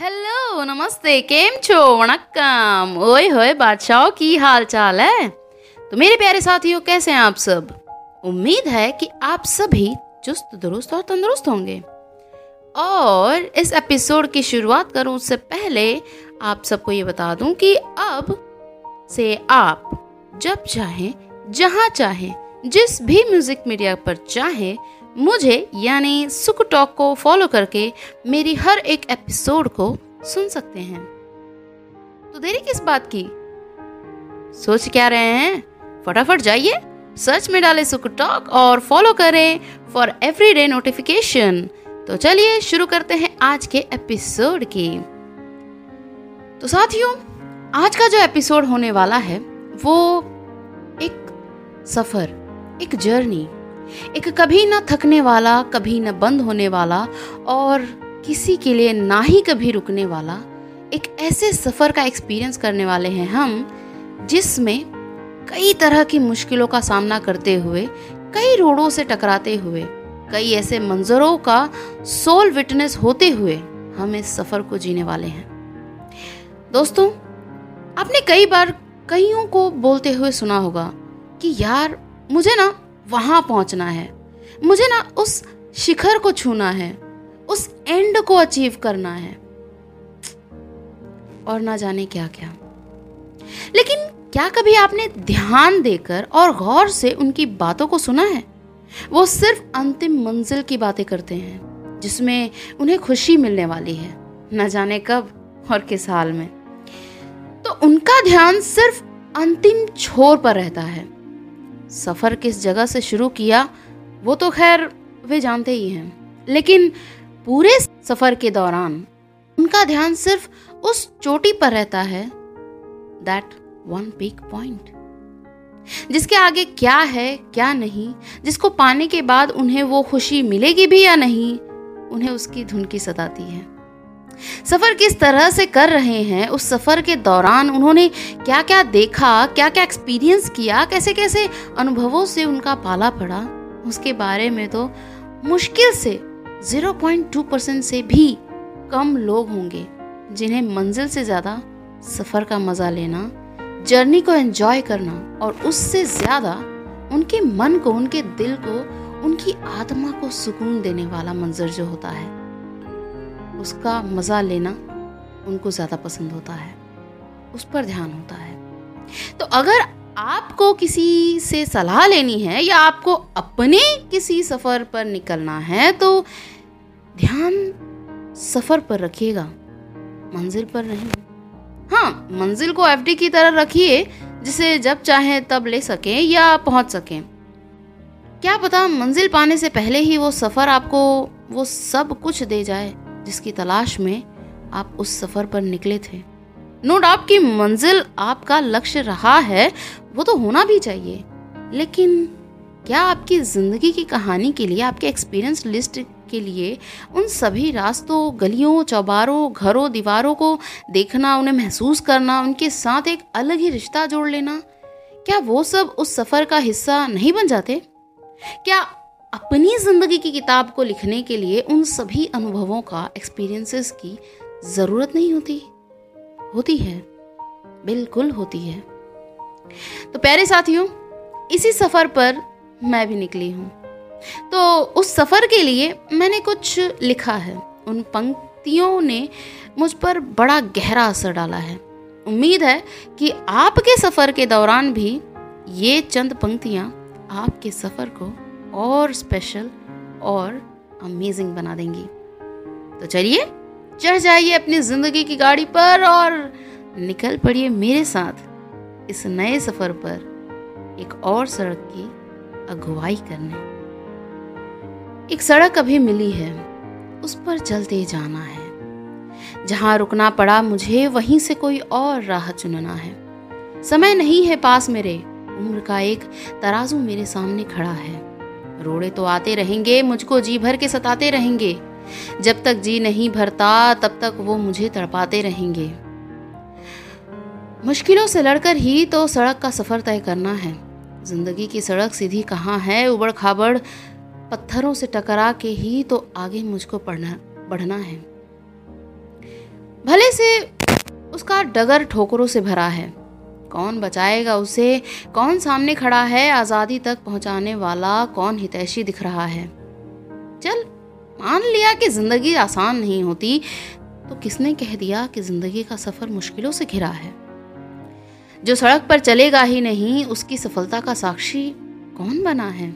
Hello नमस्ते, केम छो, वणक्कम। ओए होए, बादशाह, की हाल चाल है? तो मेरे प्यारे साथियों, कैसे हैं आप सब? उम्मीद है कि आप सभी चुस्त, दुरुस्त और तंदुरुस्त होंगे। और इस एपिसोड की शुरुआत करूँ, उससे पहले आप सबको ये बता दूँ कि अब से आप जब चाहें, जहाँ चाहें, जिस भी म्यूज़िक मीडिया पर चाहें मुझे यानी सुख टॉक को फॉलो करके मेरी हर एक एपिसोड को सुन सकते हैं। तो देरी किस बात की? सोच क्या रहे हैं? फटाफट जाइए, सर्च में डालें सुख टॉक और फॉलो करें फॉर एवरी डे नोटिफिकेशन। तो चलिए शुरू करते हैं आज के एपिसोड की। तो साथियों, आज का जो एपिसोड होने वाला है, वो एक सफ़र, एक जर्नी। एक कभी ना थकने वाला, कभी न बंद होने वाला और किसी के लिए ना ही कभी रुकने वाला एक ऐसे सफ़र का एक्सपीरियंस करने वाले हैं हम, जिसमें कई तरह की मुश्किलों का सामना करते हुए, कई रोडों से टकराते हुए, कई ऐसे मंजरों का सोल विटनेस होते हुए हम इस सफ़र को जीने वाले हैं। दोस्तों, आपने कई बार कईयों को बोलते हुए सुना होगा कि यार, मुझे ना वहाँ पहुँचना है। मुझे ना उस शिखर को छूना है, उस एंड को अचीव करना है। और ना जाने क्या क्या लेकिन क्या कभी आपने ध्यान देकर और गौर से उनकी बातों को सुना है? वो सिर्फ़ अंतिम मंजिल की बातें करते हैं, जिसमें उन्हें खुशी मिलने वाली है, न जाने कब और किस हाल में। तो उनका ध्यान सिर्फ़ अंतिम छोर पर रहता है। सफ़र किस जगह से शुरू किया, वो तो खैर वे जानते ही हैं। लेकिन पूरे सफ़र के दौरान उनका ध्यान सिर्फ़ उस चोटी पर रहता है दैट वन पीक पॉइंट जिसके आगे क्या है, क्या नहीं, जिसको पाने के बाद उन्हें वो खुशी मिलेगी भी या नहीं, उन्हें उसकी धुन की सताती है। सफ़र किस तरह से कर रहे हैं? उस सफ़र के दौरान उन्होंने क्या क्या देखा क्या क्या एक्सपीरियंस किया? कैसे कैसे अनुभवों से उनका पाला पड़ा? उसके बारे में तो मुश्किल से 0.2 परसेंट से भी कम लोग होंगे जिन्हें मंजिल से ज़्यादा सफ़र का मज़ा लेना जर्नी को एंजॉय करना और उससे ज़्यादा उनके मन को, उनके दिल को, उनकी आत्मा को सुकून देने वाला मंजर जो होता है। उसका मज़ा लेना उनको ज़्यादा पसंद होता है। उस पर ध्यान होता है। तो अगर आपको किसी से सलाह लेनी है या आपको अपने किसी सफ़र पर निकलना है तो ध्यान सफ़र पर रखिएगा। मंजिल पर नहीं हाँ मंजिल को एफडी की तरह रखिए, जिसे जब चाहे तब ले सकें या पहुँच सकें। क्या पता मंजिल पाने से पहले ही वो सफ़र आपको वो सब कुछ दे जाए। जिसकी तलाश में आप उस सफ़र पर निकले थे। नो डाउट की मंजिल आपका लक्ष्य रहा है, वो तो होना भी चाहिए। लेकिन क्या आपकी ज़िंदगी की कहानी के लिए, आपके एक्सपीरियंस लिस्ट के लिए, उन सभी रास्तों, गलियों, चौबारों, घरों, दीवारों को देखना, उन्हें महसूस करना, उनके साथ एक अलग ही रिश्ता जोड़ लेना, क्या वो सब उस सफ़र का हिस्सा नहीं बन जाते? क्या अपनी ज़िंदगी की किताब को लिखने के लिए उन सभी अनुभवों का एक्सपीरियंसेस की ज़रूरत नहीं होती। होती है। बिल्कुल होती है। तो प्यारे साथियों, इसी सफ़र पर मैं भी निकली हूँ। तो उस सफ़र के लिए मैंने कुछ लिखा है। उन पंक्तियों ने मुझ पर बड़ा गहरा असर डाला है। उम्मीद है कि आपके सफ़र के दौरान भी ये चंद पंक्तियाँ आपके सफ़र को और स्पेशल और अमेजिंग बना देंगी। तो चलिए, चढ़ जाइए अपनी ज़िंदगी की गाड़ी पर और निकल पड़िए मेरे साथ इस नए सफ़र पर एक और सड़क की अगुवाई करने। एक सड़क अभी मिली है, उस पर चलते जाना है। जहाँ रुकना पड़ा, मुझे वहीं से कोई और राह चुनना है। समय नहीं है पास मेरे, उम्र का एक तराजू मेरे सामने खड़ा है। रोड़े तो आते रहेंगे, मुझको जी भर के सताते रहेंगे। जब तक जी नहीं भरता, तब तक वो मुझे तड़पाते रहेंगे। मुश्किलों से लड़कर ही तो सड़क का सफ़र तय करना है। ज़िंदगी की सड़क सीधी कहाँ है, उबड़ खाबड़, पत्थरों से टकरा के ही तो आगे मुझको पढ़ना, बढ़ना है। भले से उसका डगर ठोकरों से भरा है। कौन बचाएगा उसे? कौन सामने खड़ा है? आज़ादी तक पहुँचाने वाला कौन हितैषी दिख रहा है? चल, मान लिया कि ज़िंदगी आसान नहीं होती तो किसने कह दिया कि ज़िंदगी का सफ़र मुश्किलों से घिरा है? जो सड़क पर चलेगा ही नहीं, उसकी सफलता का साक्षी कौन बना है?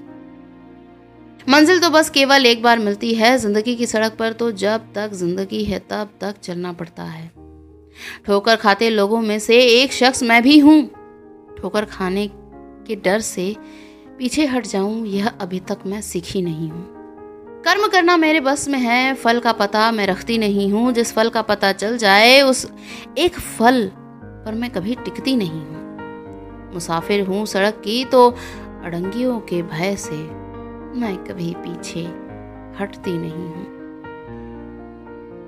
मंजिल तो बस केवल एक बार मिलती है, ज़िंदगी की सड़क पर तो जब तक ज़िंदगी है, तब तक चलना पड़ता है। ठोकर खाते लोगों में से एक शख्स मैं भी हूँ। ठोकर खाने के डर से पीछे हट जाऊँ, यह अभी तक मैं सीखी नहीं हूँ। कर्म करना मेरे बस में है, फल का पता मैं रखती नहीं हूँ। जिस फल का पता चल जाए, उस एक फल पर मैं कभी टिकती नहीं हूँ। मुसाफिर हूँ सड़क की तो अड़ंगियों के भय से मैं कभी पीछे हटती नहीं हूँ।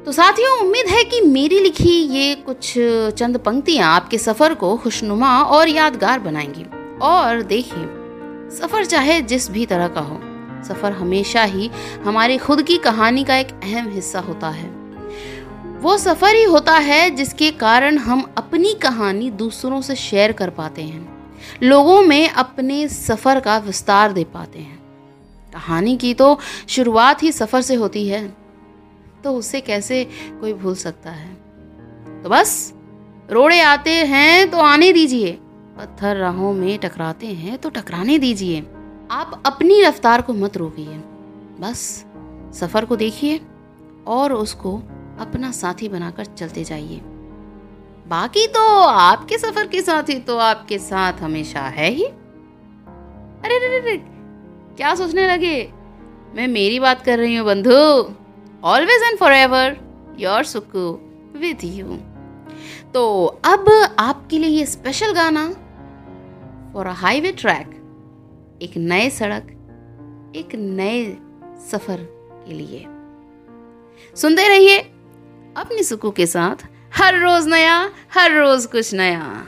तो साथियों, उम्मीद है कि मेरी लिखी ये कुछ चंद पंक्तियाँ आपके सफ़र को खुशनुमा और यादगार बनाएँगी। और देखिए, सफ़र चाहे जिस भी तरह का हो, सफ़र हमेशा ही हमारी खुद की कहानी का एक अहम हिस्सा होता है। वो सफ़र ही होता है जिसके कारण हम अपनी कहानी दूसरों से शेयर कर पाते हैं। लोगों में अपने सफ़र का विस्तार दे पाते हैं। कहानी की तो शुरुआत ही सफ़र से होती है। तो उसे कैसे कोई भूल सकता है? तो बस, रोड़े आते हैं तो आने दीजिए। पत्थर राहों में टकराते हैं तो टकराने दीजिए। आप अपनी रफ्तार को मत रोकिए। बस, सफ़र को देखिए और उसको अपना साथी बनाकर चलते जाइए। बाकी तो आपके सफ़र के साथी तो आपके साथ हमेशा है ही। अरे रे रे रे क्या सोचने लगे? मैं मेरी बात कर रही हूँ, बंधु। Always and for ever your सुकू विद यू तो अब आपके लिए ये स्पेशल गाना फॉर अ हाईवे ट्रैक एक नए सड़क, एक नए सफ़र के लिए। सुनते रहिए अपनी सुकू के साथ, हर रोज नया, हर रोज कुछ नया।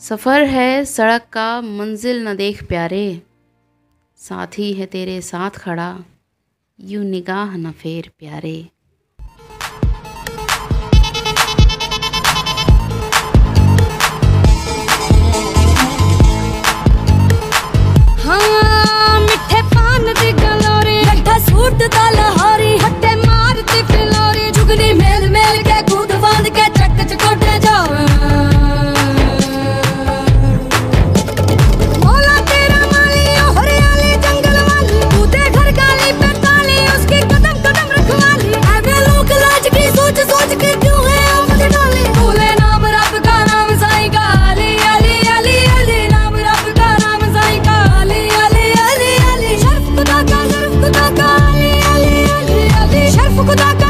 सफ़र है, सड़क का मंजिल न देख प्यारे। साथी है तेरे साथ खड़ा यू निगाह न फेर प्यारे। 库库塔